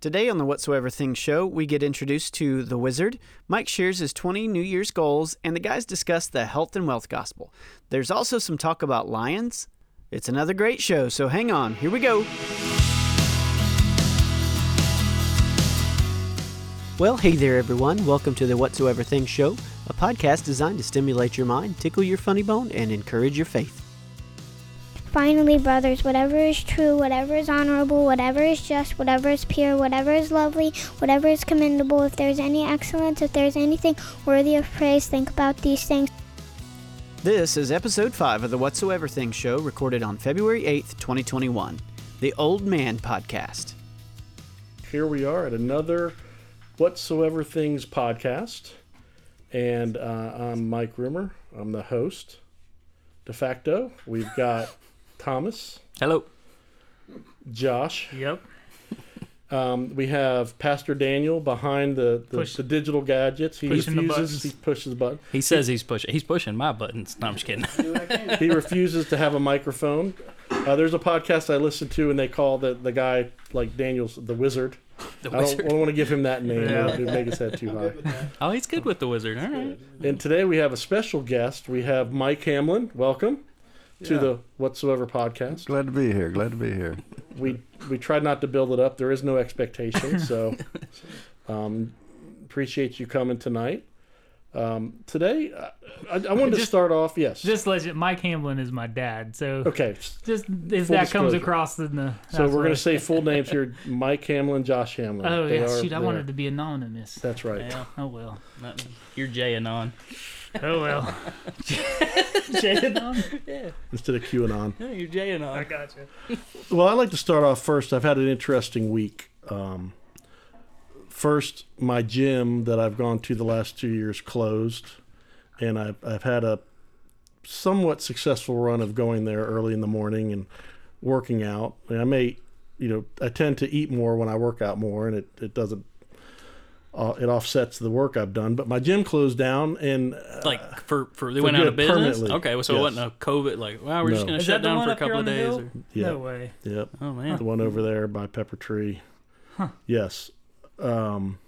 Today on the Whatsoever Things show, we get introduced to The Wizard. Mike shares his 20 New Year's goals, and the guys discuss the health and wealth gospel. There's also some talk about lions. It's another great show, so hang on. Here we go. Well, hey there, everyone. Welcome to the Whatsoever Things show, a podcast designed to stimulate your mind, tickle your funny bone, and encourage your faith. Finally, brothers, whatever is true, whatever is honorable, whatever is just, whatever is pure, whatever is lovely, whatever is commendable, if there is any excellence, if there is anything worthy of praise, think about these things. This is episode 5 of the Whatsoever Things show, recorded on February 8th, 2021, the Old Man Podcast. Here we are at another Whatsoever Things podcast. And uh, I'm Mike Rimmer. I'm the host de facto. We've got Thomas, Hello. Josh. Yep. Um, we have Pastor Daniel behind the, the, Push- the digital gadgets. He pushing the refuses. buttons. He pushes buttons. He says he's pushing. He's pushing my buttons. No, I'm just kidding. He refuses to have a microphone. Uh, there's a podcast I listen to, and they call the, the guy like Daniel's the wizard. The I don't, wizard. want to give him that name. Yeah. It would make his head too high. Oh, he's good with the wizard. All right. And today we have a special guest. We have Mike Hamlin. Welcome to Yeah. the Whatsoever podcast. Glad to be here. Glad to be here. We we tried not to build it up. There is no expectation, so um, appreciate you coming tonight. Um, today, I, I, I wanted to Just- start off. Yes. Just legit. Mike Hamlin is my dad, so okay. just if Full that comes across in the. So we're going to say full names here: Mike Hamlin, Josh Hamlin. Oh They yeah, are- shoot! I they wanted to be anonymous. That's right. Yeah. Oh well. You're Jay Anon. Oh well. Jay Anon? Yeah. Instead of QAnon. Yeah, you're Jay I Anon. gotcha. Well, I'd like to start off first. I've had an interesting week. Um, first, my gym that I've gone to the last two years closed, and I've, I've had a somewhat successful run of going there early in the morning and working out. And I may, you know, I tend to eat more when I work out more, and it, it doesn't. Uh, it offsets the work I've done, but my gym closed down, and uh, Like for for they For went out of business. permanently. Okay, so Yes. it wasn't a COVID. Like, wow, we're just gonna Is shut down for a couple of days. Or, yeah, No way. yep. oh man. the one over there by Pepper Tree. Yes. Um,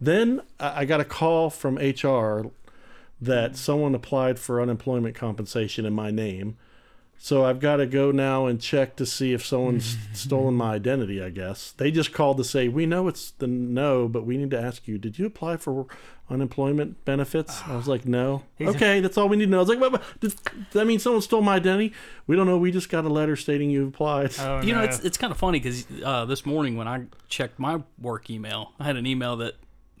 then I I got a call from HR that someone applied for unemployment compensation in my name. So I've got to go now and check to see if someone's stolen my identity, I guess. They just called to say, We know it's the no, but we need to ask you, did you apply for unemployment benefits? I was like, No. He's a- okay, that's all we need to know. I was like, but, but, does does that mean someone stole my identity? We don't know. We just got a letter stating you applied. Oh You know, no. it's it's kind of funny because uh, this morning when I checked my work email, I had an email that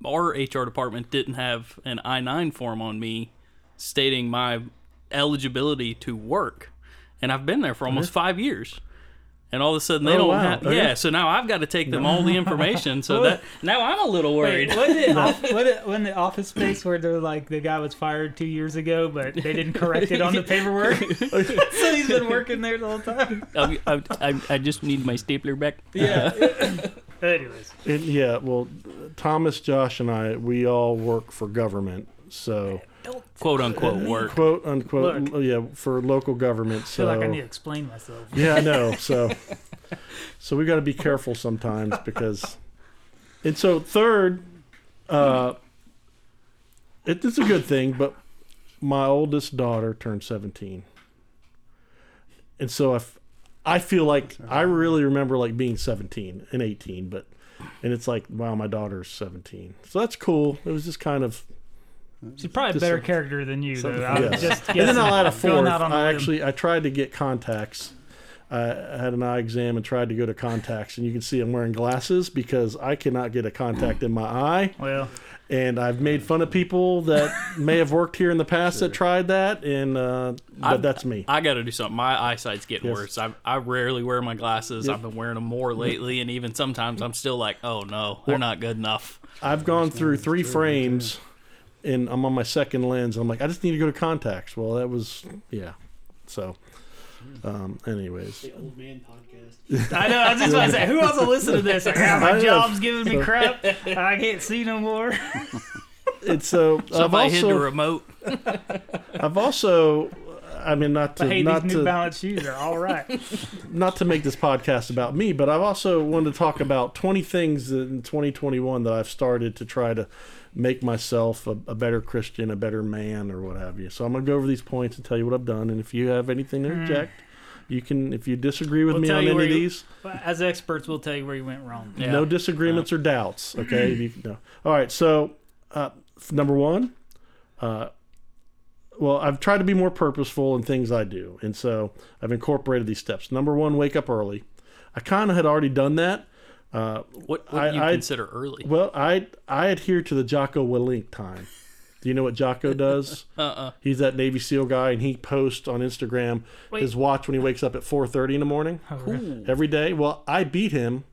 our HR department didn't have an I nine form on me stating my eligibility to work, and I've been there for almost five years. And all of a sudden they Oh, don't wow. have Okay. yeah. So now I've got to take them all the information. So that now I'm a little worried. Wait, wasn't it, off, wasn't it when the office space where they're like the guy was fired two years ago, but they didn't correct it on the paperwork, so he's been working there the whole time. I, I, I, I just need my stapler back. Yeah. Anyways, And yeah, well, Thomas, Josh, and I, we all work for government. So, quote unquote work. quote unquote, yeah, for local government. I feel like I need to explain myself. yeah, I know. So, so we got to be careful sometimes because, and so third, uh, it, it's a good thing, but my oldest daughter turned 17. And so I, f- I feel like I really remember like being 17 and 18, but, and it's like, wow, my daughter's 17. So that's cool. It was just kind of, She's probably a better some- character than you, though. I'm yes. just and then I'll add a guessing, going fourth. out on a I actually I tried to get contacts. I had an eye exam and tried to go to contacts, and you can see I'm wearing glasses because I cannot get a contact in my eye. Well, And I've made fun of people that may have worked here in the past that tried that, and uh, but I've- that's me. I got to do something. My eyesight's getting Yes. worse. I, I rarely wear my glasses. Yep. I've been wearing them more lately, and even sometimes I'm still like, oh no, they're not good enough. I've gone through three frames, and I'm on my second lens. I'm like, I just need to go to contacts. Well, that was yeah. So, um, anyways, Old Man Podcast. I know. I was just about to say, who else will listen to this? Like, yeah, my know. job's giving me crap. I can't see no more. it's so I've Somebody hit the also remote. I've also I mean, not to Hey, not these New to Balance shoes are all right. not to make this podcast about me, but I've also wanted to talk about 20 things in 2021 that I've started to try to make myself a, a better Christian, a better man, or what have you. So I'm going to go over these points and tell you what I've done. And if you have anything to interject, you can. If you disagree with Hmm. We'll me on any of these, As experts, we'll tell you where you went wrong. Yeah. no disagreements or doubts. Okay. You, no. All right. So uh, number one, uh, well, I've tried to be more purposeful in things I do, and so I've incorporated these steps. Number one, wake up early. I kind of had already done that. Uh, What, what I- do you I- consider early? well, I I adhere to the Jocko Willink time. Do you know what Jocko does? Uh-uh. He's that Navy SEAL guy, and he posts on Instagram Wait. his watch when he wakes up at 4:30 in the morning Oh, really? every day. Well, I beat him.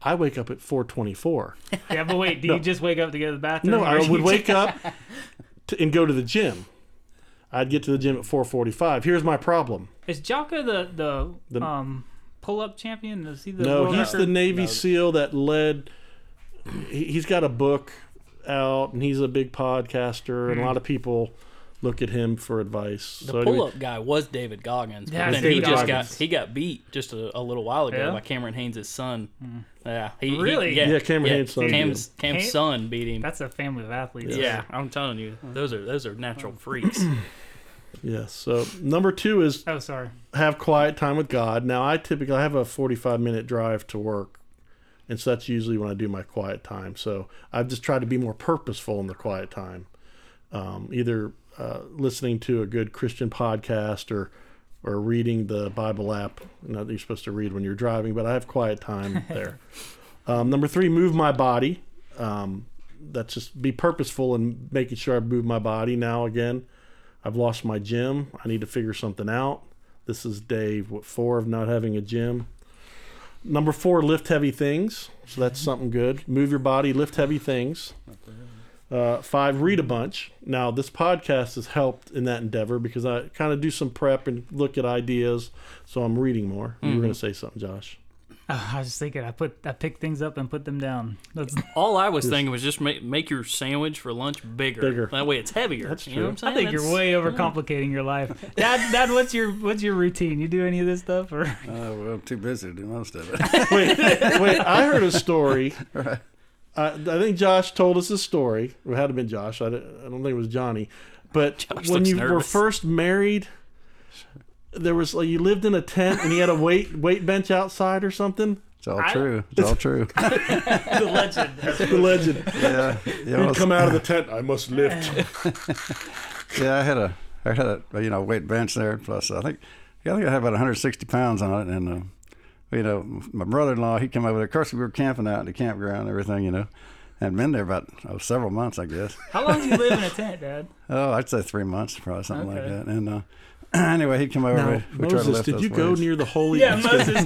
I wake up at 4:24. Yeah, but wait, do you just wake up to go to the bathroom? No, or I would wake up to, and go to the gym. I'd get to the gym at 4:45. Here's my problem. Is Jocko the the, The- um pull up champion? Is he the no, world he's the record? Navy SEAL that led. He, he's got a book out, and he's a big podcaster, and a lot hmm. of people look at him for advice. The So anyway- pull-up guy was David Goggins, Yeah, but then David he just Goggins. got he got beat just a, a little while ago Yeah? by Cameron Hanes' son. Hmm. Yeah, he, he- Really? yeah, Yeah, Cameron Hanes' son Cam's, Cam's Cam- son beat him. That's a family of athletes. yeah, I'm telling you, those are those are natural freaks. Yes. So number two is Oh, sorry. have quiet time with God. Now I typically I have a 45 minute drive to work, and so that's usually when I do my quiet time. So I've just tried to be more purposeful in the quiet time, um, either uh, listening to a good Christian podcast or or reading the Bible app. Not that you're supposed to read when you're driving, but I have quiet time there. Um, number three, move my body. Um, that's just be purposeful and making sure I move my body. Now again, I've lost my gym. I need to figure something out. This is day what four of not having a gym. Number four, lift heavy things. So that's something good. Move your body, lift heavy things. Uh, five, read a bunch. Now this podcast has helped in that endeavor because I kind of do some prep and look at ideas. So I'm reading more. You were going to say something, Josh. Oh, I was just thinking. I put I picked things up and put them down. That's All I was thinking was just make make your sandwich for lunch bigger. Bigger. That way it's heavier. That's You know what I'm true. I saying? think you're That's- way overcomplicating your life. Dad, Dad, what's your what's your routine? You do any of this stuff or? Uh, well, I'm too busy to do most of it. wait, wait. I heard a story. right. I, I think Josh told us a story. It had to have been Josh. I, don't- I don't think it was Johnny. But Josh when looks you were first married, there was like you lived in a tent and you had a weight weight bench outside or something. It's all I- true. It's all true. the legend. The legend. Yeah. Yeah, I You'd was- come out of the tent. I must lift. yeah, I had a, I had a, you know, weight bench there. Plus, I think, yeah, I think I had about 160 pounds on it. And, uh, you know, my brother-in-law, he came over there. Of course, we were camping out in the campground and everything, you know, and been there about oh, several months, I guess. How long do you live in a tent, Dad? Oh, I'd say three months, probably something like that. And uh, anyway, he'd come over. Now, we, we to Moses, did those you go near the holy? Yeah, Moses,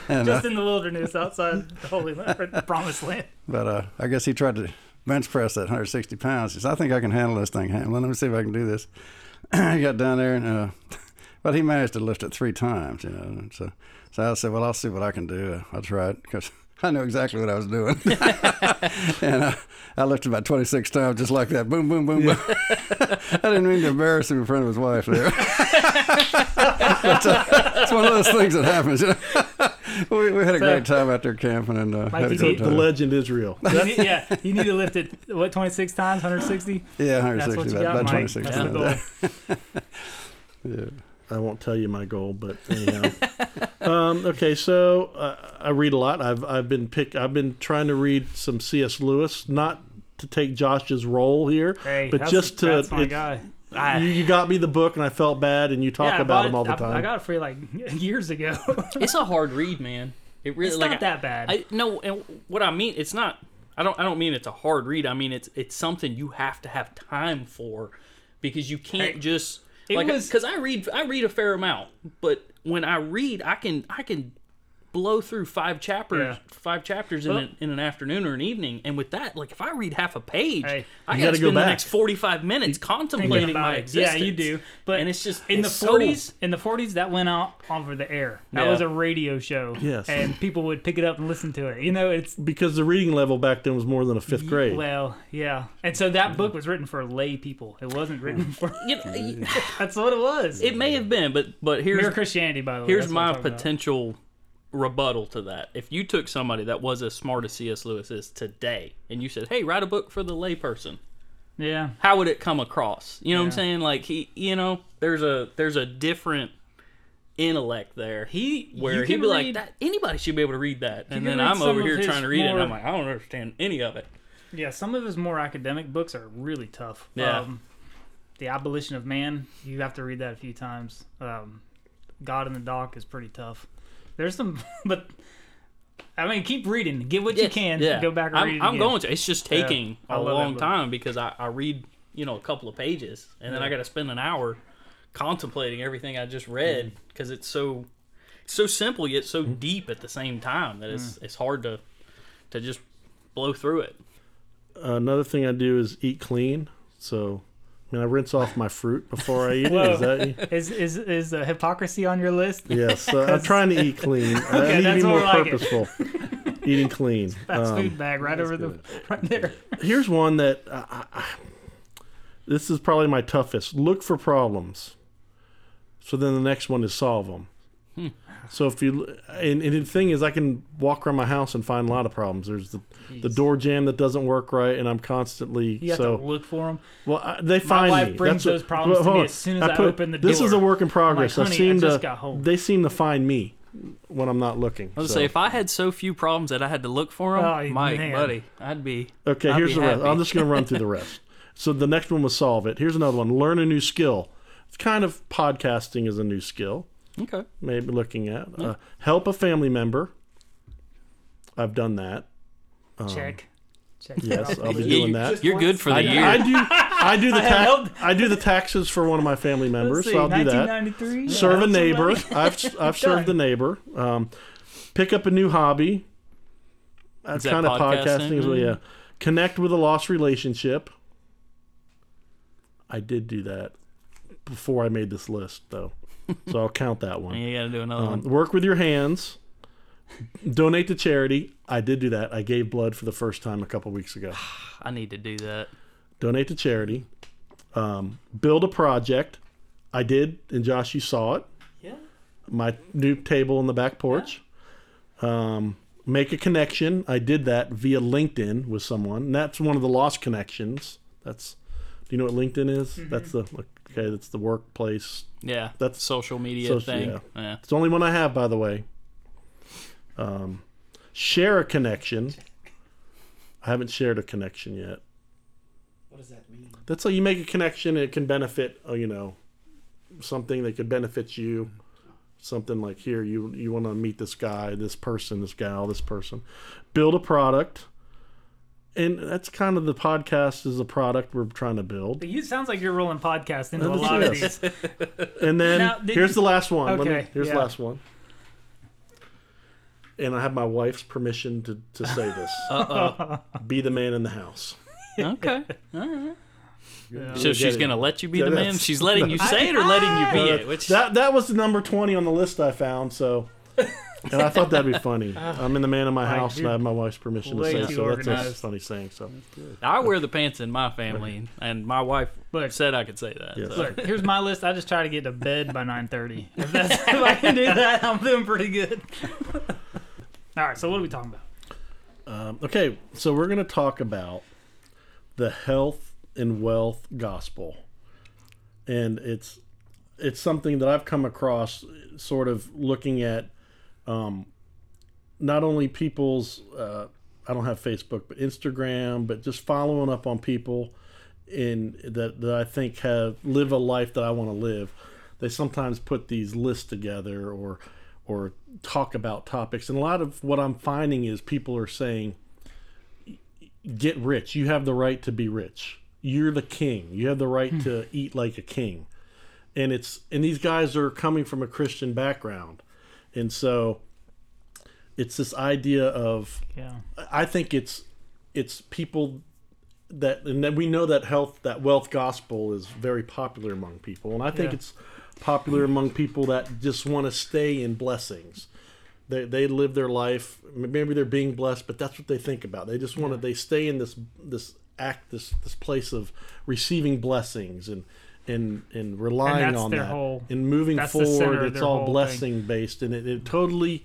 And, uh, just in the wilderness outside the Holy Land, Promised Land. But uh, I guess he tried to bench press that 160 pounds. He said, I think I can handle this thing. Let me see if I can do this. he got down there, and uh, but he managed to lift it three times, you know. And so, so I said, well, I'll see what I can do. I'll try it because I knew exactly what I was doing. and uh, I lifted about 26 times just like that. Boom, boom, boom, boom. I didn't mean to embarrass him in front of his wife there. but, uh, it's one of those things that happens. You know? we, we had a great time out there camping and uh, Like had a you good need- The legend is real. You need- yeah, you need to lift it. What, 26 times, 160? Yeah, 160, That's 160, what you about, got, about Mike. 26 That's the times. goal. Yeah. I won't tell you my goal, but anyhow. um, okay, so uh, I read a lot. I've I've been pick. I've been trying to read some C.S. Lewis, not to take Josh's role here, Hey, but just to. that's my it- guy. I, you, you got me the book, and I felt bad, and you talk yeah, about bought him all the time. I got it for you like years ago. It's a hard read, man. It really it's like not I- that bad. I no, and what I mean, it's not. I don't. I don't mean it's a hard read. I mean it's it's something you have to have time for, because you can't Hey, just it like was- because I read I read a fair amount, but when I read, I can I can blow through five chapters, Yeah. five chapters in, an, in an afternoon or an evening, and with that, like if I read half a page, Hey, I got to gotta go spend the next forty-five minutes contemplating Thinking my it. existence. Yeah, you do. But and it's just in the it's so- 40s, in the 40s, that went out over the air. That Yeah. was a radio show. Yes. and people would pick it up and listen to it. You know, it's because the reading level back then was more than a fifth grade. well, yeah. And so that book was written for lay people. It wasn't written mm. for. You know, That's what it was. it may have been, but but here's Mere Christianity, by the way. Here's that's my potential about. Rebuttal to that. If you took somebody that was as smart as C.S. Lewis is today, and you said, "Hey, write a book for the layperson," Yeah, how would it come across? You know what I'm saying? Like he, you know, there's a there's a different intellect there. He where he'd be like read- that. Anybody should be able to read that, and then I'm over here trying to read it, and I'm like, I don't understand any of it. yeah. Some of his more academic books are really tough. Yeah. Um, the Abolition of Man. You have to read that a few times. Um, God in the Dock is pretty tough. There's some, but I mean, keep reading. Get what you can. Yeah, Go back and I'm, read it I'm going to. It's just taking I a love that long time because I, I read you know a couple of pages and then I got to spend an hour contemplating everything I just read Mm-hmm. because it's so so simple yet so deep at the same time that Mm. it's it's hard to to just blow through it. another thing I do is eat clean. So, I mean, I rinse off my fruit before I eat it. Is that? Is is is uh, hypocrisy on your list? Yes, so I'm trying to eat clean. I Okay, need to that's be more more like purposeful. Eating clean. Fast Um, food bag right over the right there. here's one that I, I, this is probably my toughest. Look for problems. So then the next one is solve them. So if you and, and the thing is, I can walk around my house and find a lot of problems. There's the the door jam that doesn't work right, and I'm constantly You have so. to look for them. Well, I, they find wife me. brings what- those problems to me as soon as I open the door. This is a work in progress. like, I seem I just to. got home." They seem to find me when I'm not looking. I was so. say if I had so few problems that I had to look for them, Oh, Mike, man. buddy, I'd be Okay, I'd here's be the rest. I'm just going to run through the rest. So the next one was solve it. Here's another one. Learn a new skill. It's kind of podcasting is a new skill. Okay. Maybe looking at uh, help a family member. I've done that. Check. Check. Um, Yes, I'll be Yeah, doing you- that. You're good for the I, year. I do. I do the have tax. I do the taxes for one of my family members, Let's see, so I'll do that. 1993. serve a neighbor. somebody. I've I've served a neighbor. Um, pick up a new hobby. That's that kind of podcasting? podcasting as well. Yeah. Connect with a lost relationship. I did do that before I made this list, though, so I'll count that one. you got to do another Um, one. work with your hands. Donate to charity. I did do that. I gave blood for the first time a couple weeks ago. I need to do that. Donate to charity. Um, build a project. I did, and Josh, you saw it. Yeah. My new table in the back porch. Um, make a connection. I did that via LinkedIn with someone. And that's one of the lost connections. That's. Do you know what LinkedIn is? That's the okay. That's the workplace. Yeah, That's- social media social- thing. yeah. yeah. It's the only one I have, by the way. Um, share a connection. I haven't shared a connection yet. What does that mean? That's how you make a connection. It can benefit, uh, you know, something that could benefit you. Something like here, you you want to meet this guy, this person, this gal, this person. Build a product, and that's kind of the podcast is a product we're trying to build. You it sounds like you're rolling podcast into a Yes. lot of these. And then Now, here's you- the last one. Let me, Okay, here's yeah. the last one. And I have my wife's permission to, to say this. Uh Be the man in the house. Okay. All right. Yeah. So she's gonna let you be Yeah, the man. She's letting you say it or letting you be Uh, it. Which that that was the number twenty on the list I found. So, and I thought that'd be funny. I'm in the man of my Mike, house, and I have my wife's permission to way say. too So that's a organized. funny saying. So, I wear the pants in my family, and my wife Look, said I could say that. Yes. so. look. Here's my list. I just try to get to bed by 9:30. If, that's, if I can do that, I'm doing pretty good. All right. So what are we talking about? um, okay, so we're gonna talk about the health and wealth gospel, and it's it's something that I've come across, sort of looking at, um, not only people's. Uh, I don't have Facebook, but Instagram, but just following up on people in that, that I think have live a life that I want to live. They sometimes put these lists together or or talk about topics, and a lot of what I'm finding is people are saying, "Get rich. You have the right to be rich. You're the king. You have the right to eat like a king." And it's and these guys are coming from a Christian background, and so it's this idea of Yeah. I think it's it's people that and then we know that health that wealth gospel is very popular among people and I think Yeah. it's popular among people that just want to stay in blessings. They they live their life maybe they're being blessed but that's what they think about. They just want to they stay in this this act this this place of receiving blessings and and and relying that's on their that whole- and moving that's forward it's all whole thing. blessing based and it, it totally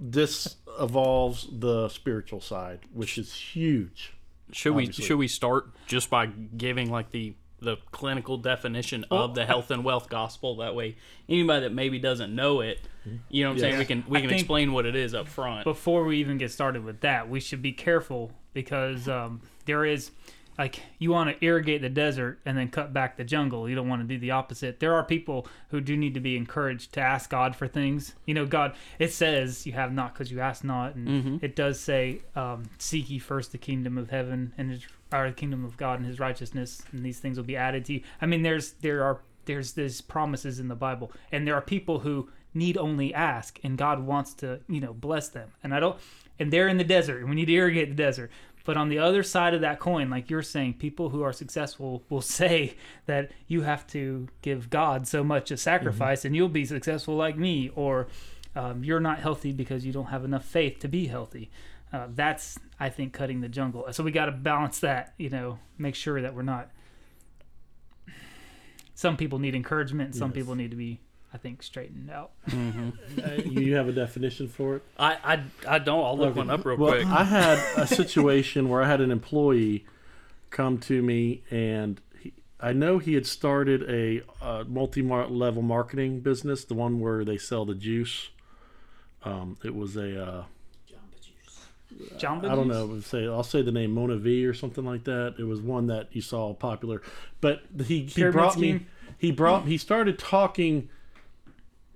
this evolves the spiritual side, which is huge. Should Obviously. we should we start just by giving like the the clinical definition of the health and wealth gospel? That way, anybody that maybe doesn't know it, you know what I'm saying, we can we I can explain what it is up front. before we even get started with that, we should be careful because um, there is like you want to irrigate the desert and then cut back the jungle. You don't want to do the opposite. There are people who do need to be encouraged to ask God for things. You know, God, it says you have not because you ask not, and it does say, um, "Seek ye first the kingdom of heaven and his, or the kingdom of God and His righteousness, and these things will be added to you." I mean, there's there are there's these promises in the Bible, and there are people who need only ask, and God wants to you know bless them. And I don't, and they're in the desert, and we need to irrigate the desert. But on the other side of that coin, like you're saying, people who are successful will say that you have to give God so much a sacrifice, and you'll be successful like me, or um, you're not healthy because you don't have enough faith to be healthy. Uh, that's, I think, cutting the jungle. So we got to balance that. You know, make sure that we're not. Some people need encouragement. Some Yes. people need to be, I think, straightened out. Uh, you have a definition for it? I, I I don't. I'll look Okay. one up real well, quick. I had a situation where I had an employee come to me, and he, I know he had started a, uh multi-level marketing business, the one where they sell the juice. Um, it was a uh, Jamba I don't know. I'll say I'll say the name MonaVie or something like that. It was one that you saw popular, but he he Pyramid brought me he brought he started talking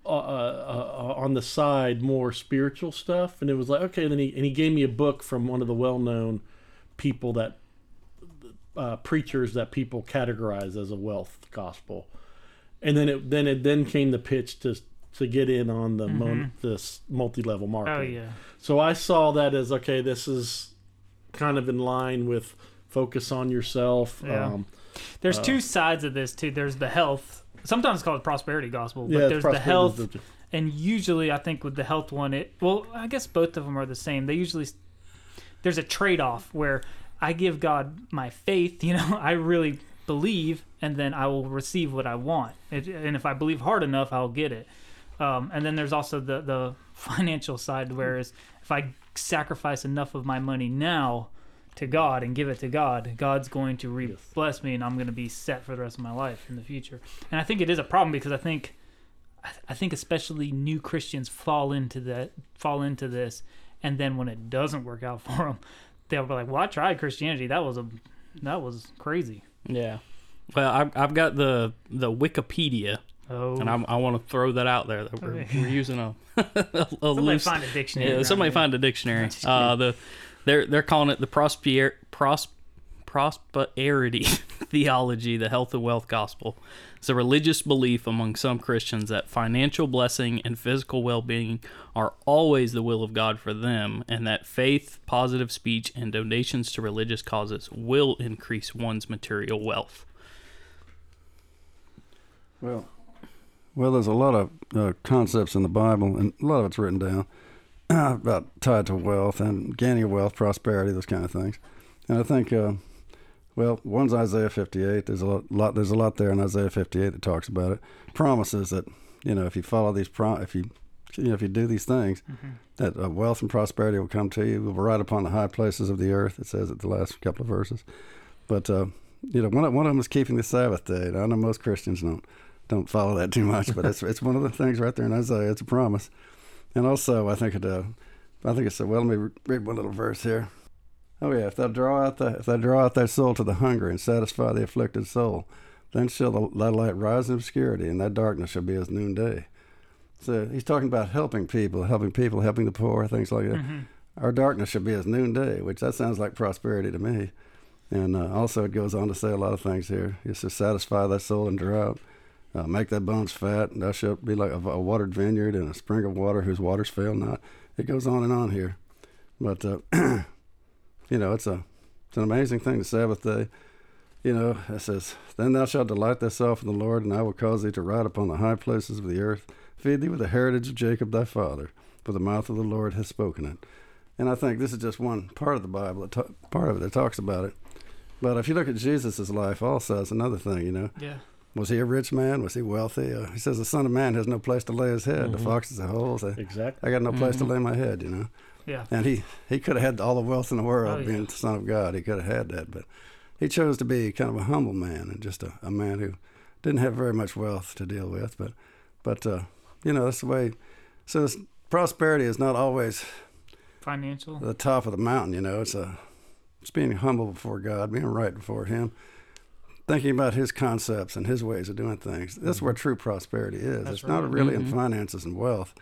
uh, uh, uh, on the side more spiritual stuff, and it was like okay. Then he and he gave me a book from one of the well known people that uh, preachers that people categorize as a wealth gospel, and then it then it then came the pitch to to get in on the mon- this multi level Mm-hmm. Oh marketing. yeah. So I saw that as okay, this is kind of in line with focus on yourself. Yeah. Um, There's two sides of this too. There's the health. Sometimes it's called prosperity gospel, but yeah, there's the health, the- and usually I think with the health one, it well, I guess both of them are the same. They usually there's a trade off where I give God my faith. You know, I really believe, and then I will receive what I want. It, and if I believe hard enough, I'll get it. Um, and then there's also the the financial side, whereas if I sacrifice enough of my money now to God and give it to God, God's going to re- bless me, and I'm going to be set for the rest of my life in the future. And I think it is a problem because I think, I- think especially new Christians fall into that, fall into this, and then when it doesn't work out for them, they'll be like, "Well, I tried Christianity. That was a, that was crazy." yeah. Well, I've, I've got the the Wikipedia, Oh, and I'm, I want to throw that out there that we're, Okay. we're using a, a, somebody loose find a dictionary. Yeah, somebody here. find a dictionary. Uh, the they're they're calling it the prosper pros, prosperity theology, the health and wealth gospel. It's a religious belief among some Christians that financial blessing and physical well-being are always the will of God for them, and that faith, positive speech, and donations to religious causes will increase one's material wealth. Well, well, there's a lot of uh, concepts in the Bible, and a lot of it's written down about tied to wealth and gaining wealth, prosperity, those kind of things. And I think, uh, well, one's Isaiah 58. There's a lot, lot, there's a lot there in Isaiah 58 that talks about it. Promises that you know if you follow these, prom- if you, you know, if you do these things, that uh, wealth and prosperity will come to you. Will ride upon the high places of the earth. It says at the last couple of verses. But uh, you know, one of, one of them is keeping the Sabbath day. And I know most Christians don't don't follow that too much, but it's it's one of the things right there in Isaiah. It's a promise, and also I think it. Uh, I think it's well. Let me read one little verse here. Oh yeah, if thou draw out the if thou draw out thy soul to the hungry and satisfy the afflicted soul, then shall the, thy light rise in obscurity, and thy darkness shall be as noonday. So he's talking about helping people, helping people, helping the poor, things like that. Our darkness shall be as noonday, which that sounds like prosperity to me. And uh, also, it goes on to say a lot of things here. It's to satisfy thy soul in drought, uh, make thy bones fat, and thou shalt be like a, a watered vineyard and a spring of water whose waters fail not. it goes on and on here. But uh, you know, it's a it's an amazing thing. The Sabbath day. You know, it says, "Then thou shalt delight thyself in the Lord, and I will cause thee to ride upon the high places of the earth. Feed thee with the heritage of Jacob thy father, for the mouth of the Lord has spoken it." And I think this is just one part of the Bible. Part of it that talks about it. But if you look at Jesus' life, also, it's another thing. You know, Yeah. Was he a rich man? Was he wealthy? Uh, he says, "The Son of Man has no place to lay his head. The foxes have holes. I, Exactly. I got no place to lay my head." You know. Yeah. And he, he could have had all the wealth in the world Oh, yeah. being the son of God. He could have had that. But he chose to be kind of a humble man and just a, a man who didn't have very much wealth to deal with. But, but uh, you know, that's the way. So prosperity is not always Financial. the top of the mountain, you know. It's, a, it's being humble before God, being right before Him, thinking about His concepts and His ways of doing things. That's where true prosperity is. That's it's not right. really in finances and wealth,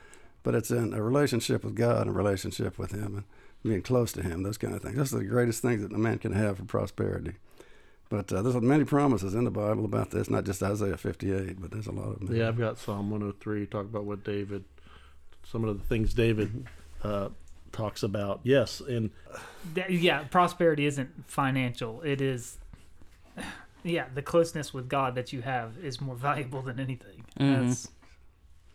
but it's in a relationship with God and a relationship with Him and being close to Him, those kind of things. Those are the greatest things that a man can have for prosperity. But uh, there's many promises in the Bible about this, not just Isaiah 58, but there's a lot of them. Yeah, I've got Psalm 103. Talk about what David, some of the things David uh, talks about. Yes, and yeah, prosperity isn't financial. It is, yeah, the closeness with God that you have is more valuable than anything. Mhm. That's,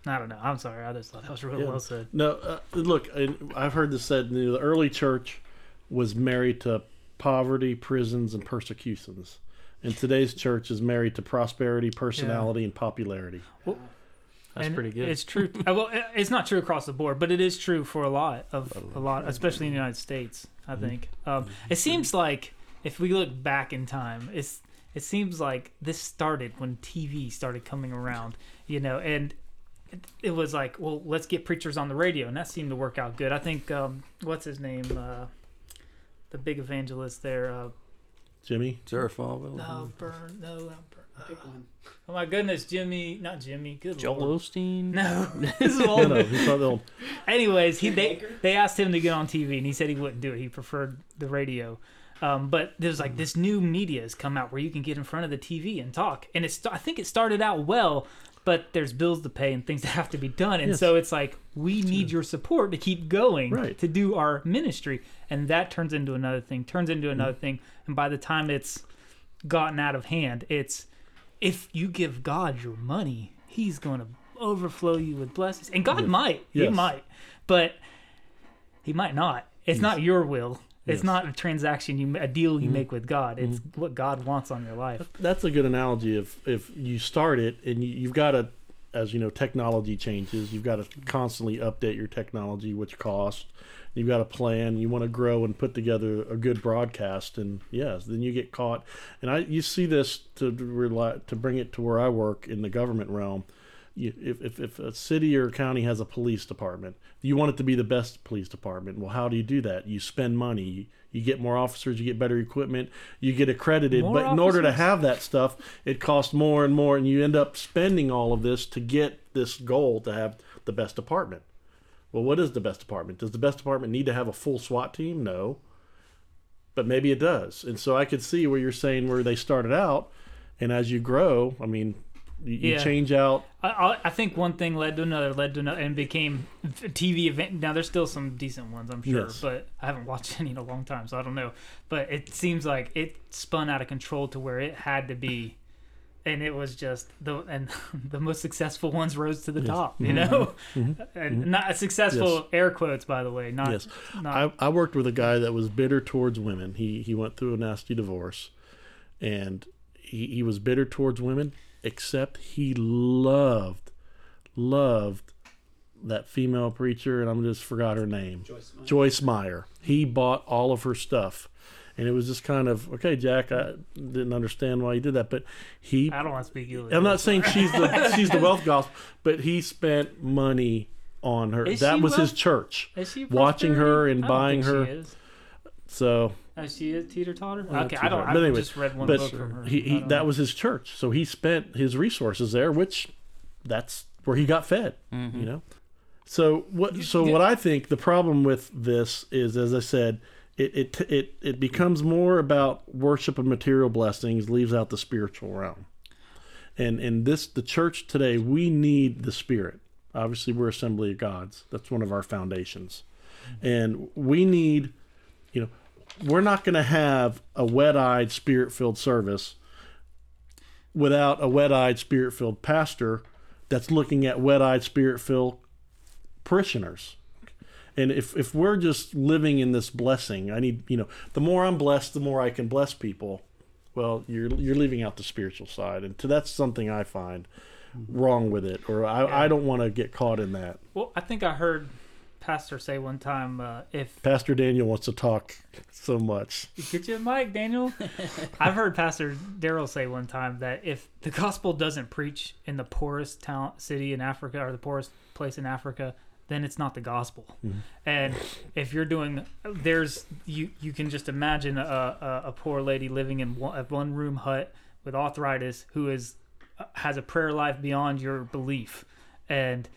I don't know. I'm sorry. I just thought that was really Yeah. well said. no, uh, look, and I've heard this said. You know, the early church was married to poverty, prisons, and persecutions. And today's church is married to prosperity, personality, and popularity. That's And pretty good. It's true. uh, well, it's not true across the board, but it is true for a lot of a lot, especially in the United States. I Mm-hmm. think um, it seems like if we look back in time, it's it seems like this started when TV started coming around, you know, and it, it was like, well, let's get preachers on the radio, and that seemed to work out good. I think um, what's his name, uh, the big evangelist there, uh, Jimmy, Sarah Falwell. no, Burn, no, not Burn. Oh my goodness, Jimmy, not Jimmy, good Joel lord. Osteen. No, this is no, old. no, he's not the old. Anyways, he they they asked him to get on TV, and he said he wouldn't do it. He preferred the radio. Um, but there's like this new media has come out where you can get in front of the TV and talk, and it's I think it started out well, but there's bills to pay and things that have to be done, and Yes. so it's like we need your support to keep going Right. to do our ministry, and that turns into another thing, turns into another Mm-hmm. thing, and by the time it's gotten out of hand, it's if you give God your money, He's going to overflow you with blessings, and God might, He might, but He might not. It's not your will. It's Yes. Mm-hmm. not a transaction you, a deal you make with God. It's what God wants on your life. That's a good analogy. If if you start it and you, you've got to, as you know, technology changes. You've got to constantly update your technology, which costs. You've got a plan. You want to grow and put together a good broadcast, and yes, then you get caught. And I, you see this to rely, to bring it to where I work in the government realm. If, if if a city or county has a police department, you want it to be the best police department. Well, how do you do that? You spend money. You, you get more officers. You get better equipment. You get accredited. More but in order to have that stuff, it costs more and more, and you end up spending all of this to get this goal to have the best department. Well, what is the best department? Does the best department need to have a full SWAT team? No. But maybe it does. And so I could see where you're saying where they started out, and as you grow, I mean, you, you change out. I, I, think one thing led to another, led to another, and became a TV event. Now there's still some decent ones, I'm sure, Yes. but I haven't watched any in a long time, so I don't know. But it seems like it spun out of control to where it had to be, and it was just the and the most successful ones rose to the top. You know, and not successful Mm-hmm. Yes. air quotes by the way. Not Yes. not I, I worked with a guy that was bitter towards women. He he went through a nasty divorce, and he, he was bitter towards women. Except he loved, loved that female preacher, and I'm just forgot her name. Joyce Meyer. Joyce Meyer. He bought all of her stuff, and it was just kind of okay. Jack, I didn't understand why he did that, but he I don't want to speak ill. I'm not saying she's the she's the wealth gospel, but he spent money on her. Is that she was his church. Is she watching her and I don't buying think her. She is. So, Oh, she is teeter totter. Uh, Okay, I don't. teeter-totter. I But anyway, just read one but book from her. he, he that was his church. So he spent his resources there, which that's where he got fed. You know. So what? So what I think the problem with this is, as I said, it it it it becomes more about worship of material blessings, leaves out the spiritual realm. And and this the church today, we need the spirit. Obviously, we're Assembly of Gods. That's one of our foundations. And we need, you know, we're not going to have a wet eyed, spirit filled service without a wet eyed, spirit filled pastor that's looking at wet eyed, spirit filled parishioners. And if, if we're just living in this blessing, I need, you know, the more I'm blessed, the more I can bless people. Well, you're you're leaving out the spiritual side, and to that's something I find wrong with it, or I, I don't want to get caught in that. Well, I think I heard Pastor say one time, uh, if Pastor Daniel wants to talk so much. get you a mic, Daniel. I've heard Pastor Daryl say one time that if the gospel doesn't preach in the poorest town city in Africa or the poorest place in Africa, then it's not the gospel. And if you're doing, there's you you can just imagine a a, a poor lady living in one, a one room hut with arthritis who is has a prayer life beyond your belief, and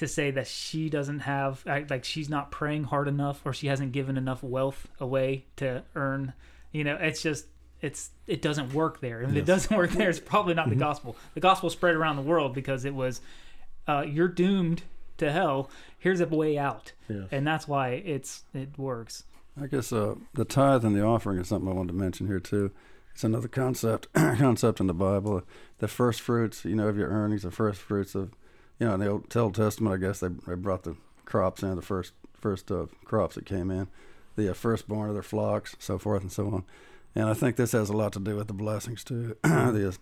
to say that she doesn't have like she's not praying hard enough or she hasn't given enough wealth away to earn you know it's just it's it doesn't work there. And if it doesn't work there it's probably not the gospel. The gospel spread around the world because it was uh, you're doomed to hell. Here's a way out. Yes. and that's why it's it works. I guess uh, the tithe and the offering is something I wanted to mention here too. It's another concept concept in the Bible. The first fruits, you know, of your earnings, the first fruits of, you know, in the Old, Old Testament, I guess they, they brought the crops in, the first first uh, crops that came in, the uh, firstborn of their flocks, so forth and so on. And I think this has a lot to do with the blessings too, the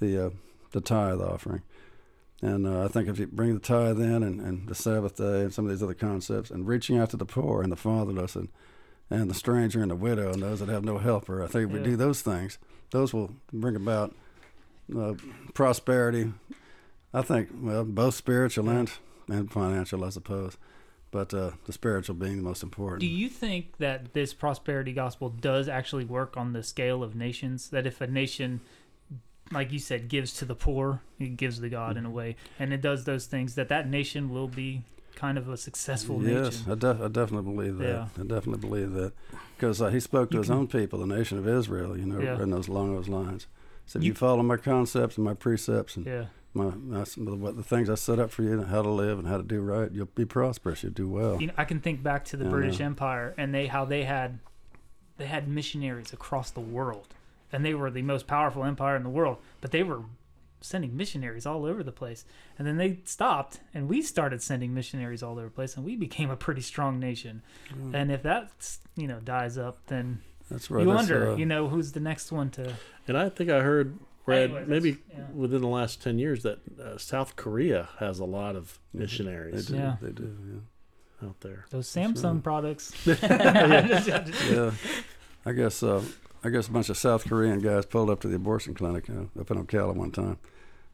the uh, the tithe offering. And uh, I think if you bring the tithe in and, and the Sabbath day and some of these other concepts and reaching out to the poor and the fatherless and and the stranger and the widow and those that have no helper. I think if we do those things, those will bring about uh, prosperity. I think, well, both spiritual and, and financial, I suppose, but uh, the spiritual being the most important. do you think that this prosperity gospel does actually work on the scale of nations that if a nation like you said gives to the poor it gives to god in a way and it does those things that that nation will be kind of a successful yes, nation I, def- I definitely believe that. Yeah. I definitely believe that because uh, he spoke to You his can- own people, the nation of Israel. You know, Yeah. in those along those lines. So You- you, follow my concepts and my precepts and yeah my, my the, what the things I set up for you, and how to live and how to do right, you'll be prosperous. You'll do well. you know, I can think back to the Yeah, I British know. Empire and they how they had they had missionaries across the world, and they were the most powerful empire in the world. But they were sending missionaries all over the place, and then they stopped, and we started sending missionaries all over the place, and we became a pretty strong nation. Mm. And if that you know dies up, then That's right. you that's, wonder, uh, you know, who's the next one to? And I think I heard, Brad, Anyways, maybe yeah. within the last 10 years, that uh, South Korea has a lot of they missionaries do. Yeah. They do. Yeah. out there. Those Samsung right. products. yeah, I guess uh, I guess a bunch of South Korean guys pulled up to the abortion clinic uh, up in Ocala one time,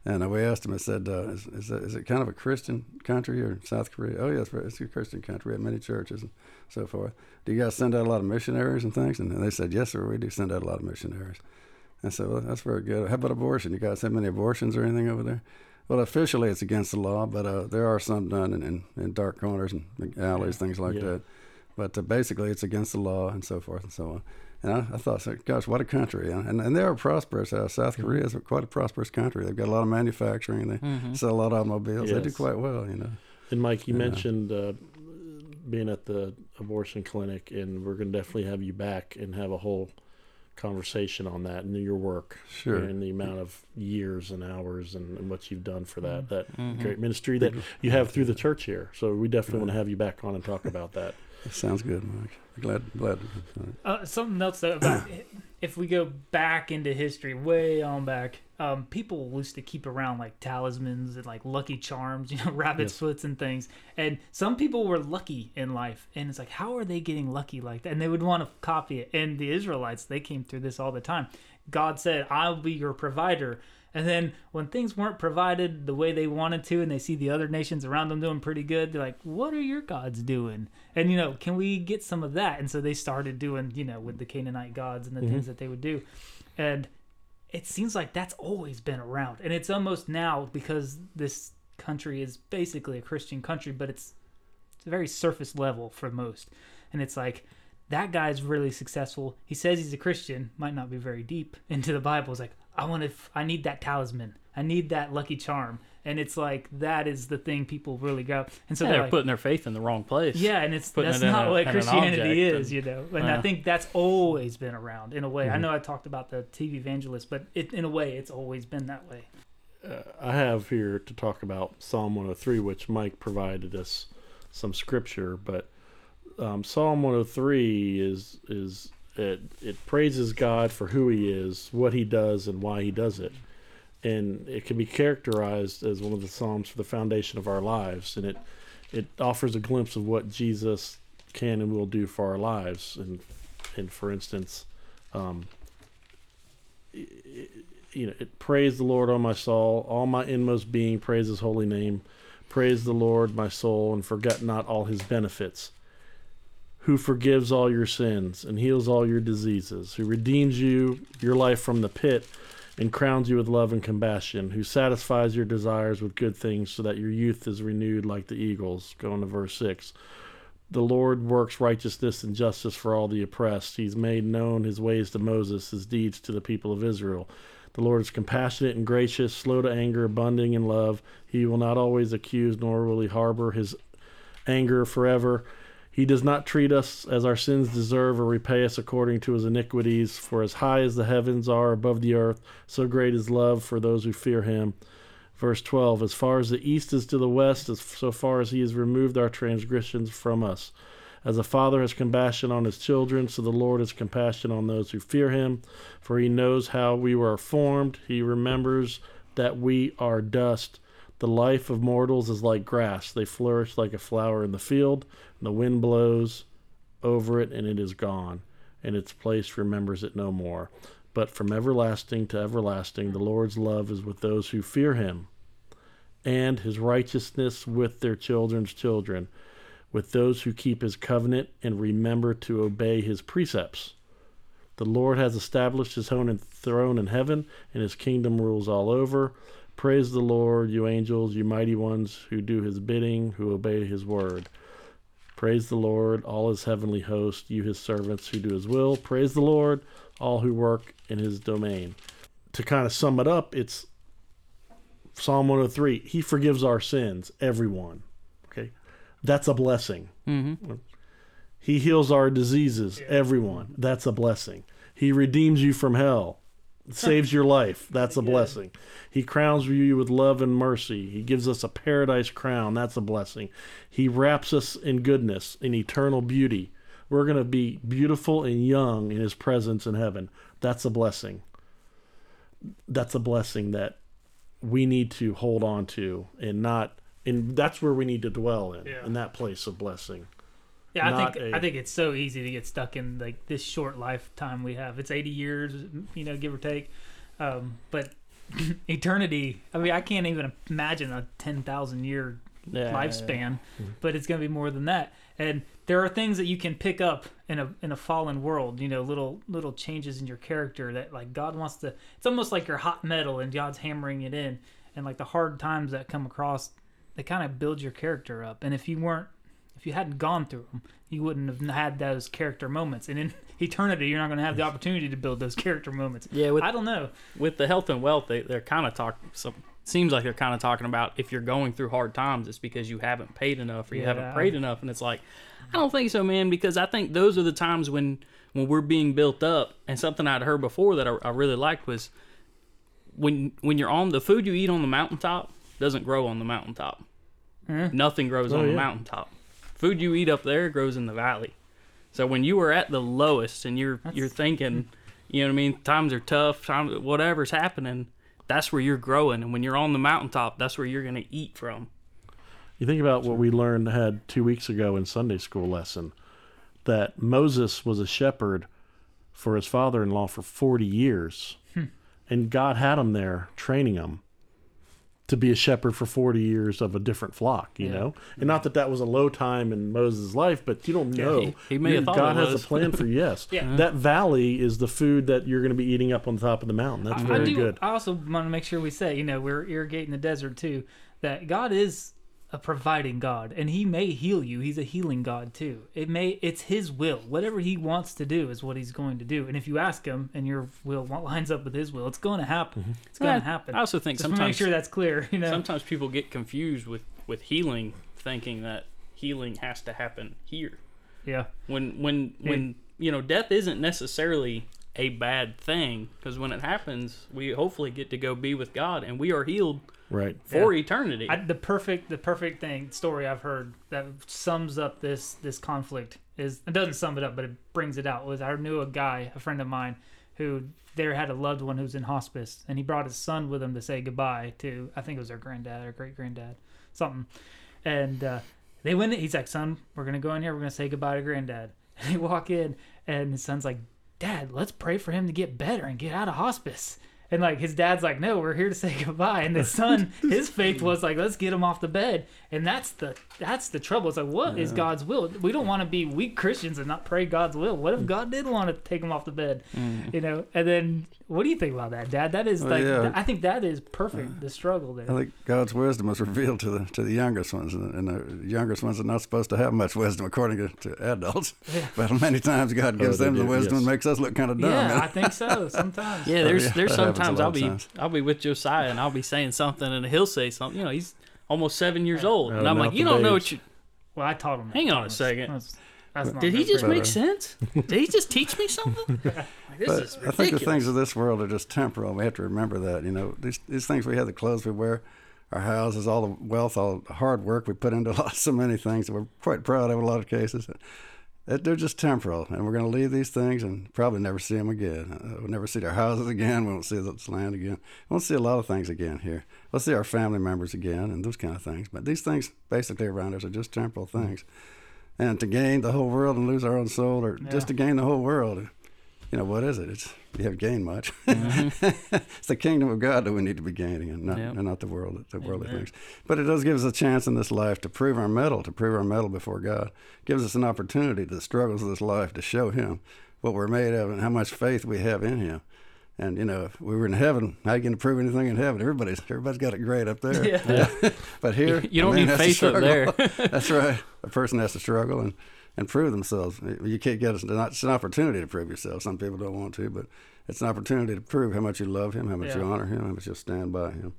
and uh, we asked them. I said, uh, is, is, it, it kind of a Christian country or South Korea?" Oh yes, it's a Christian country. We have many churches and so forth. Do you guys send out a lot of missionaries and things? And they said, "Yes, sir. We do send out a lot of missionaries." I said, "Well, that's very good. How about abortion? You guys have many abortions or anything over there?" Well, officially it's against the law, but uh, there are some done in, in, in dark corners and alleys, things like Yeah. that. But uh, basically, it's against the law and so forth and so on. And I, I thought, gosh, what a country! And, and, they are prosperous. Uh, South Korea is quite a prosperous country. They've got a lot of manufacturing. They Mhm. sell a lot of automobiles. They do quite well, you know. And Mike, you Yeah. mentioned uh, being at the abortion clinic, and we're going to definitely have you back and have a whole conversation on that and your work Sure. and the amount of years and hours and, and what you've done for that that Mhm. great ministry that you have through the church here. So we definitely want to have you back on and talk about that. Sounds good, Mike. Glad, glad. Uh, something else though about if we go back into history, way on back, um, people used to keep around like talismans and like lucky charms, you know, rabbit's Yes. foots and things. And some people were lucky in life, and it's like, how are they getting lucky like that? And they would want to copy it. And the Israelites, they came through this all the time. God said, "I'll be your provider." And then when things weren't provided the way they wanted to, and they see the other nations around them doing pretty good, they're like, "What are your gods doing?" And you know, can we get some of that? And so they started doing, you know, with the Canaanite gods and the things that they would do. And it seems like that's always been around, and it's almost now because this country is basically a Christian country, but it's it's very surface level for most. And it's like that guy's really successful. He says he's a Christian, might not be very deep into the Bible. It's like, I want to, I need that talisman. I need that lucky charm. And it's like, that is the thing people really go. And so Yeah, they're they're like, putting their faith in the wrong place. yeah, and it's putting that's it not a- what Christianity is, and- you know. And I think that's always been around in a way. I Mhm. know I talked about the TV evangelist, but it, in a way, it's always been that way. uh, I have here to talk about Psalm 103, which Mike provided us some scripture, but um, Psalm 103 is is it it praises God for who He is, what He does, and why He does it, and it can be characterized as one of the psalms for the foundation of our lives, and it it offers a glimpse of what Jesus can and will do for our lives, and and for instance. Um, you know, it, praise the Lord, O my soul, all my inmost being, praise His holy name. Praise the Lord, my soul, and forget not all His benefits. Who forgives all your sins and heals all your diseases, who redeems you, your life from the pit, and crowns you with love and compassion, who satisfies your desires with good things, so that your youth is renewed like the eagles. Going to verse 6. The Lord works righteousness and justice for all the oppressed. He's made known his ways to Moses, his deeds to the people of Israel. The Lord is compassionate and gracious, slow to anger, abundant in love. He will not always accuse, nor will he harbor his anger forever. He does not treat us as our sins deserve or repay us according to his iniquities. For as high as the heavens are above the earth, so great is love for those who fear him. Verse 12 As far as the east is to the west, as so far as he has removed our transgressions from us. As a father has compassion on his children, so the Lord has compassion on those who fear him. For he knows how we were formed, he remembers that we are dust. The life of mortals is like grass, they flourish like a flower in the field. and The wind blows over it, and it is gone, and its place remembers it no more. But from everlasting to everlasting, the Lord's love is with those who fear him, and his righteousness with their children's children, with those who keep his covenant and remember to obey his precepts. The Lord has established his own throne in heaven, and his kingdom rules all over. Praise the Lord, you angels, you mighty ones who do his bidding, who obey his word. Praise the Lord, all his heavenly host, you his servants who do his will. Praise the Lord, all who work in his domain. To kind of sum it up, it's Psalm 103. He forgives our sins, everyone. Okay. That's a blessing. Mm-hmm. He heals our diseases, everyone. That's a blessing. He redeems you from hell, saves your life. That's a blessing. He crowns you with love and mercy. He gives us a paradise crown. That's a blessing. He wraps us in goodness, in eternal beauty. We're going to be beautiful and young in His presence in heaven. That's a blessing. That's a blessing that we need to hold on to and not, and that's where we need to dwell in, Yeah. in that place of blessing. Yeah, I think a- I think it's so easy to get stuck in like this short lifetime we have. It's 80 years, you know, give or take. Um, but eternity, I mean, I can't even imagine a 10,000 year Yeah, lifespan, but it's going to be more than that. And there are things that you can pick up in a in a fallen world, you know, little little changes in your character that like God wants to it's almost like you're hot metal and God's hammering it in and like the hard times that come across they kind of build your character up. And if you weren't if you hadn't gone through them, you wouldn't have had those character moments. And in eternity, you're not going to have the opportunity to build those character moments. Yeah, with I don't know. with the health and wealth, they, they're kind of talking. Some seems like they're kind of talking about if you're going through hard times, it's because you haven't paid enough or you haven't prayed enough, and it's like, I don't think so, man, because I think those are the times when when we're being built up. And something I'd heard before that I, I really liked was when when you're on the food you eat on the mountaintop doesn't grow on the mountaintop. Nothing grows Oh, on the yeah. mountaintop. Food you eat up there grows in the valley. So when you are at the lowest and you're you're thinking, you know what I mean, times are tough, times whatever's happening, that's where you're growing. And when you're on the mountaintop, that's where you're gonna eat from. You think about what we learned had two weeks ago in Sunday school lesson that Moses was a shepherd for his father in law for 40 years. Hmm. And God had him there training him to be a shepherd for 40 years of a different flock, you Yeah. know? And not that that was a low time in Moses' life, but you don't know. he- he may have thought God it has a plan for you, yes. Yeah. That valley is the food that you're going to be eating up on the top of the mountain. That's I- very I do, good. I also want to make sure we say, you know, we're irrigating the desert too, that God is a providing God, and He may heal you. He's a healing God too. It may it's His will. Whatever He wants to do is what He's going to do. And if you ask Him, and your will lines up with His will, it's going mm-hmm. to happen. It's going I- to happen. I also think Just wanna make sure that's clear. You know, sometimes people get confused with with healing, thinking that healing has to happen here. yeah, When when when you know death isn't necessarily a bad thing because when it happens, we hopefully get to go be with God and we are healed Right. for Yeah. eternity. I, the perfect the perfect thing story I've heard that sums up this this conflict is it doesn't sum it up but it brings it out was I knew a guy a friend of mine who there had a loved one who's in hospice and he brought his son with him to say goodbye to I think it was their granddad or great granddad something and uh, they went in, he's like son we're gonna go in here we're gonna say goodbye to granddad and they walk in and his son's like dad let's pray for him to get better and get out of hospice and like his dad's like, no, we're here to say goodbye. And the son, his faith was like, let's get him off the bed. And that's the that's the trouble. It's like, what is God's will? We don't want to be weak Christians and not pray God's will. What if mm. God did want to take him off the bed? Mm. You know. And then, what do you think about that, Dad? That is Well, like, yeah. I think that is perfect. Uh, the struggle there. I think God's wisdom was revealed to the to the youngest ones, and and the youngest ones are not supposed to have much wisdom according to, to adults. But many times God oh, gives they them the do, wisdom and makes us look kind of dumb. yeah. I think so. Sometimes. yeah, there's yeah, there's that happens a sometimes I'll be times. I'll be with Josiah and I'll be saying something and he'll say something. You know, he's almost seven years old, and I'm like, you don't know what you. Well, I taught him. Hang on a second. That's, that's not Did he just make sense? Did he just teach me something? Like, this But is I think the things of this world are just temporal. We have to remember that. You know, these these things we have, the clothes we wear, our houses, all the wealth, all the hard work we put into a lot, so many things that we're quite proud of in a lot of cases. That they're just temporal, and we're going to leave these things and probably never see them again. Uh, we'll never see their houses again. We won't see this land again. We won't see a lot of things again here. We'll see our family members again and those kind of things. But these things basically around us are just temporal things. And to gain the whole world and lose our own soul, or Yeah. just to gain the whole world, you know what is it? It's you haven't gained much. Mm-hmm. it's the kingdom of God that we need to be gaining, and not, Yep. and not the world, the worldly Amen. things. But it does give us a chance in this life to prove our mettle, to prove our mettle before God. It gives us an opportunity to the struggles of this life to show Him what we're made of and how much faith we have in Him. And you know, if we were in heaven, how are you going to prove anything in heaven? Everybody's everybody's got it great up there. Yeah. but here, You don't man need faith up there. That's right. A person has to struggle and, and prove themselves. You can't get it's not- it's an opportunity to prove yourself. Some people don't want to, but it's an opportunity to prove how much you love him, how much you honor him, how much you'll stand by him.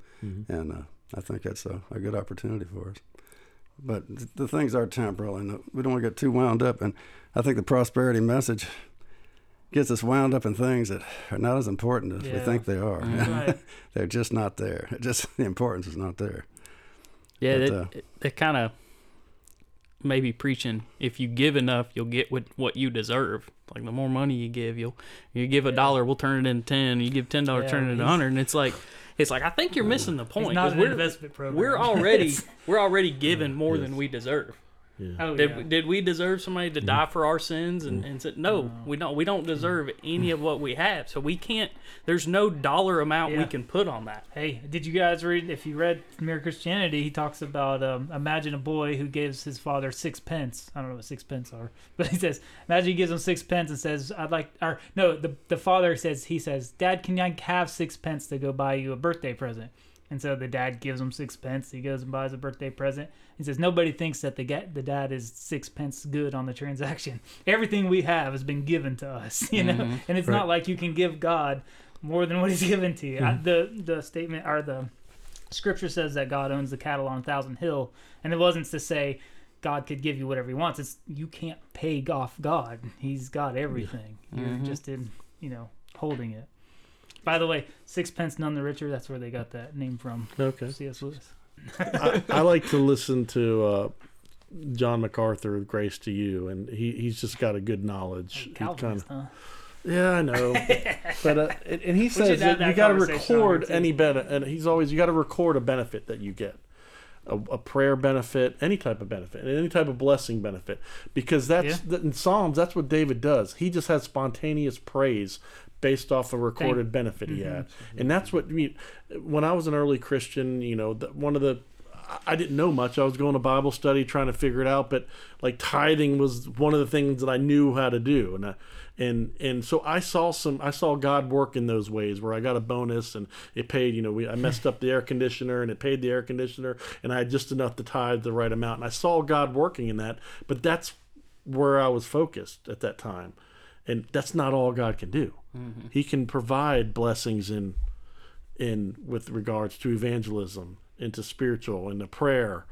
And uh, I think that's a, a good opportunity for us. But th- the things are temporal, and uh, we don't want to get too wound up. And I think the prosperity message gets us wound up in things that are not as important as we think they are. Right. They're just not there. Just the importance is not there. Yeah, But, uh, that kind of maybe preaching. If you give enough, you'll get what what you deserve. Like the more money you give, you'll you give a Yeah. dollar, we'll turn it into ten. You give ten dollars, Yeah, turn it into he's- hundred. And it's like it's like I think you're missing the It's point. not 'cause an we're investment program. we're already we're already given more than we deserve. Oh, Did, yeah. did we deserve somebody to die for our sins? And, and said, no, we don't. We don't deserve any of what we have. So we can't. There's no dollar amount we can put on that. Hey, did you guys read? If you read Mere Christianity, he talks about um, imagine a boy who gives his father six pence. I don't know what six pence are, but he says imagine he gives him six pence and says, "I'd like." Or no, the the father says he says, "Dad, can I have six pence to go buy you a birthday present?" And so the dad gives him sixpence. He goes and buys a birthday present. He says nobody thinks that the the dad is sixpence good on the transaction. Everything we have has been given to us, you know. Mhm. And it's Right. not like you can give God more than what He's given to you. I, the the statement or the scripture says that God owns the cattle on a thousand hill, and it wasn't to say God could give you whatever He wants. It's you can't pay off God. He's got everything. You're Mhm. just in, you know, holding it. By the way, sixpence none the richer. That's where they got that name from. Okay. C.S. Lewis. I, I like to listen to uh, John MacArthur, of "Grace to You," and he, he's just got a good knowledge. He Calvinist, kinda- huh? yeah, I know, but uh, and and he says that that you got to record any benefit, and he's always you got to record a benefit that you get. A, a prayer benefit, any type of benefit, and any type of blessing benefit, because that's Yeah. that in Psalms. That's what David does. He just has spontaneous praise based off a recorded benefit he Mm-hmm. had, and that's what I mean. When I was an early Christian, you know, the, one of the I- I didn't know much. I was going to Bible study, trying to figure it out. But like tithing was one of the things that I knew how to do, and I, and and so I saw some. I saw God work in those ways where I got a bonus and it paid. You know, we I messed up the air conditioner and it paid the air conditioner, and I had just enough to tithe the right amount. And I saw God working in that. But that's where I was focused at that time, and that's not all God can do. He can provide blessings in in with regards to evangelism, into spiritual, into prayer.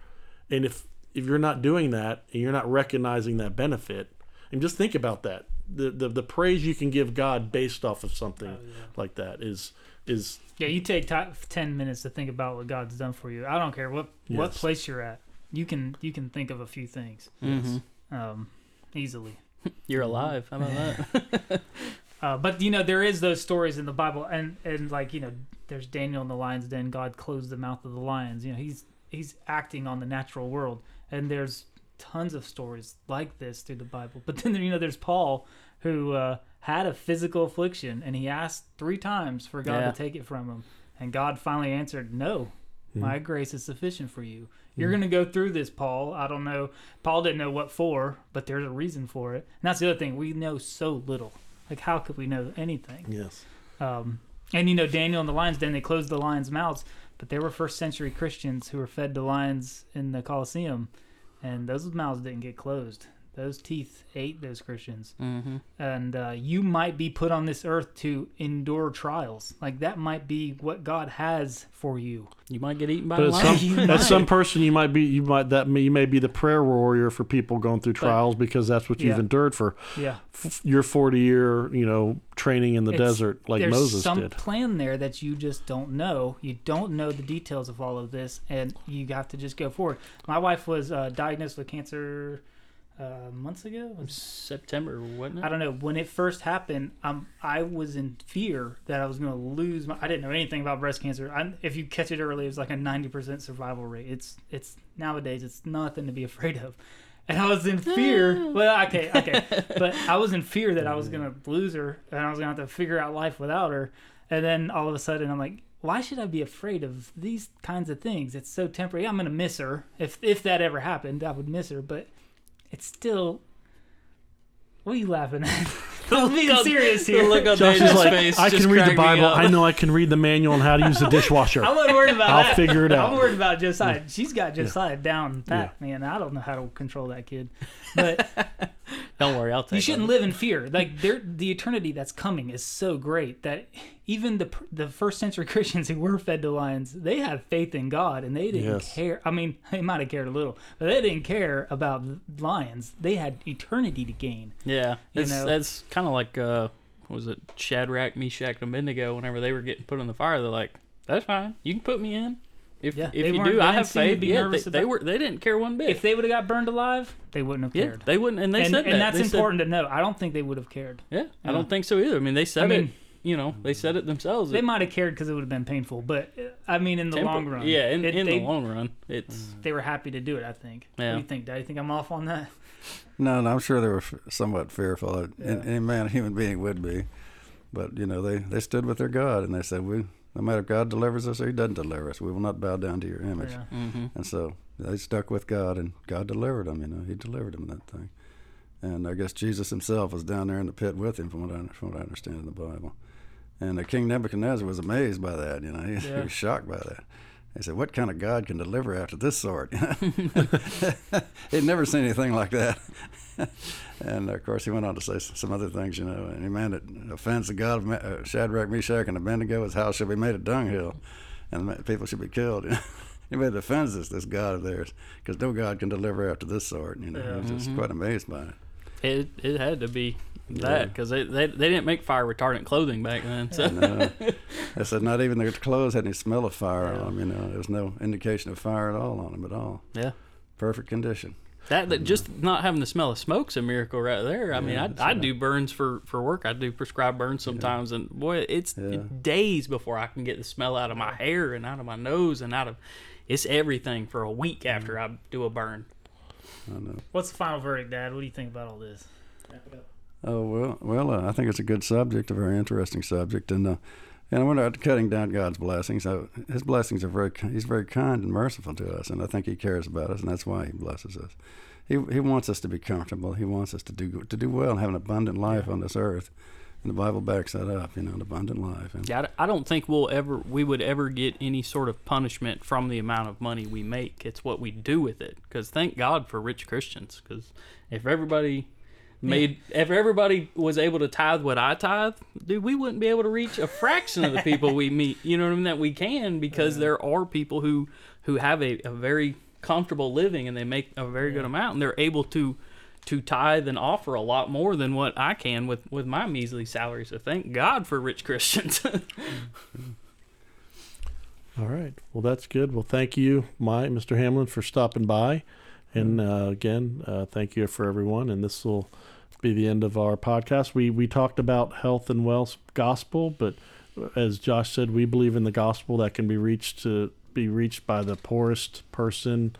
And if if you're not doing that and you're not recognizing that benefit, and just think about that. The the, the praise you can give God based off of something like that is is Yeah, you take ti 10 minutes to think about what God's done for you. I don't care what what place you're at. You can you can think of a few things Mm-hmm. um, easily. You're alive. How about that? Uh, but you know there is those stories in the Bible, and and like you know there's Daniel in the lion's den. God closed the mouth of the lions. You know he's he's acting on the natural world, and there's tons of stories like this through the Bible. But then you know there's Paul who uh, had a physical affliction, and he asked three times for God Yeah. to take it from him, and God finally answered, "No, my Mm-hmm. grace is sufficient for you." You're going to go through this, Paul. I don't know. Paul didn't know what for, but there's a reason for it. And that's the other thing. We know so little. Like, how could we know anything? yes. Um, and you know, Daniel and the lions, then they closed the lions' mouths, but there were first century Christians who were fed to lions in the Colosseum, and those mouths didn't get closed. Those teeth ate those Christians. mm-hmm. And uh, you might be put on this earth to endure trials. Like, that might be what God has for you. You might get eaten by But a as lion. some, as some person, you might be you might that may, you may be the prayer warrior for people going through trials because that's what you've Yeah. endured for Yeah. f- your forty year you know training in the It's- desert like There's Moses some did. plan there that you just don't know. You don't know the details of all of this, and you have to just go forward. My wife was uh, diagnosed with cancer uh, months ago. Was- September, wasn't it? I don't know when it first happened. Um, I was in fear that I was going to lose. My, I didn't know anything about breast cancer. I, if you catch it early, it's like a ninety percent survival rate. It's it's nowadays it's nothing to be afraid of. And I was in fear. Well, okay, okay, but I was in fear that I was going to lose her, and I was going to have to figure out life without her. And then all of a sudden, I'm like, why should I be afraid of these kinds of things? It's so temporary. I'm going to miss her. If if that ever happened, I would miss her. But it's still. What are you laughing at? I'm being serious The here. look on Josh is Daniel's like, face I just can read the cracked me Bible. up. I know I can read the manual on how to use the dishwasher. I'm not worried about I'll that. figure it out. I'm worried about Josiah. She's got Josiah down pat, man. I don't know how to control that kid. But Don't worry, I'll take you shouldn't live in fear. Like there, the eternity that's coming is so great that even the the first century Christians who were fed to lions, they had faith in God and they didn't Yes. care. I mean, they might have cared a little, but they didn't care about lions. They had eternity to gain. Yeah, You know? that's kind of like uh, what was it Shadrach, Meshach, and Abednego? Whenever they were getting put in the fire, they're like, "That's fine, you can put me in. If Yeah, if they you do, they I didn't have faith." be Yeah, they, nervous they were they didn't care one bit. If they would have got burned alive, they wouldn't have yeah, cared. they wouldn't, and they and, said and that. that's They said- important to know. I don't think they would have cared. yeah, I don't think so either. I mean, they said I mean- it. You know, they said it themselves. They might have cared because it would have been painful, but uh, I mean, in the temper- long run, Yeah, in, it- in they, the long run, it's they were happy to do it. I think. What do you think, Dad? You think I'm off on that? No, no, I'm sure they were f- somewhat fearful. Yeah. Any man, human being would be. But, you know, they, they stood with their God and they said, we, no matter if God delivers us or he doesn't deliver us, we will not bow down to your image. Yeah. hmm And so they stuck with God, and God delivered them. You know, He delivered them that thing. And I guess Jesus Himself was down there in the pit with him, from what I, from what I understand in the Bible. And King Nebuchadnezzar was amazed by that. You know, he, Yeah. he was shocked by that. He said, "What kind of God can deliver after this sort?" He'd never seen anything like that. and of course, he went on to say some other things. You know, any man that offends the God of uh, Shadrach, Meshach, and Abednego, his house shall be made a dunghill, and people should be killed. Anybody that offends this, this God of theirs, because no God can deliver after this sort. You know, he was just Mhm. quite amazed by it. it it had to be Yeah. That because they, they they didn't make fire retardant clothing back then. So And, I said, not even the clothes had any smell of fire Yeah. on them. You know, there was no indication of fire at all on them at all. yeah. Perfect condition. That, that just not having the smell of smoke's a miracle right there. I mean, I I right. do burns for for work. I do prescribed burns sometimes, and boy, it's Yeah. days before I can get the smell out of my hair and out of my nose and out of. It's everything for a week after I do a burn. I know. What's the final verdict, Dad? What do you think about all this? Oh well, well, uh, I think it's a good subject, a very interesting subject, and uh, and I wonder cutting down God's blessings. So His blessings are very, He's very kind and merciful to us, and I think He cares about us, and that's why He blesses us. He He wants us to be comfortable. He wants us to do to do well and have an abundant life on this earth, and the Bible backs that up. You know, an abundant life. And Yeah, I I don't think we'll ever we would ever get any sort of punishment from the amount of money we make. It's what we do with it. Because thank God for rich Christians. Because if everybody made if everybody was able to tithe what I tithe, dude, we wouldn't be able to reach a fraction of the people we meet. You know what I mean? That we can because there are people who who have a, a very comfortable living and they make a very good amount and they're able to to tithe and offer a lot more than what I can with with my measly salary. So thank God for rich Christians. Mm-hmm. All right. Well, that's good. Well, thank you, my Mr. Hamlin, for stopping by, and uh, again, uh, thank you for everyone. And this will be the end of our podcast. We we talked about health and wealth gospel, but as Josh said, we believe in the gospel that can be reached to be reached by the poorest person,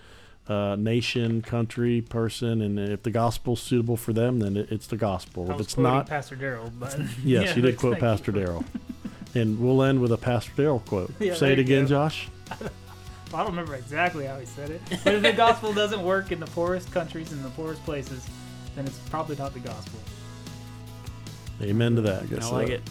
uh, nation, country, person, and if the gospel's suitable for them, then it, it's the gospel. I If it's not, Pastor Daryl, but yes, yeah, you did quote. Pastor Daryl. And we'll end with a Pastor Daryl quote. Yeah, Say it again, go. Josh. I don't remember exactly how he said it. But if the gospel doesn't work in the poorest countries and the poorest places, then it's probably not the gospel. Amen to that. I like uh, it.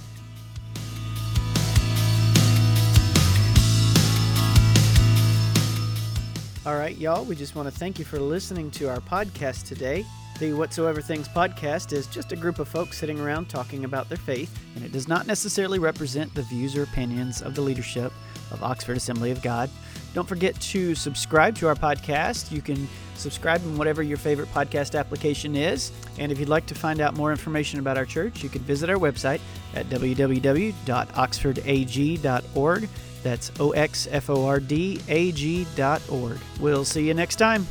All right, y'all, we just want to thank you for listening to our podcast today. The Whatsoever Things podcast is just a group of folks sitting around talking about their faith, and it does not necessarily represent the views or opinions of the leadership of Oxford Assembly of God. Don't forget to subscribe to our podcast. You can subscribe in whatever your favorite podcast application is. And if you'd like to find out more information about our church, you can visit our website at www.oxfordag.org. That's O X F O R D A G dot org. We'll see you next time.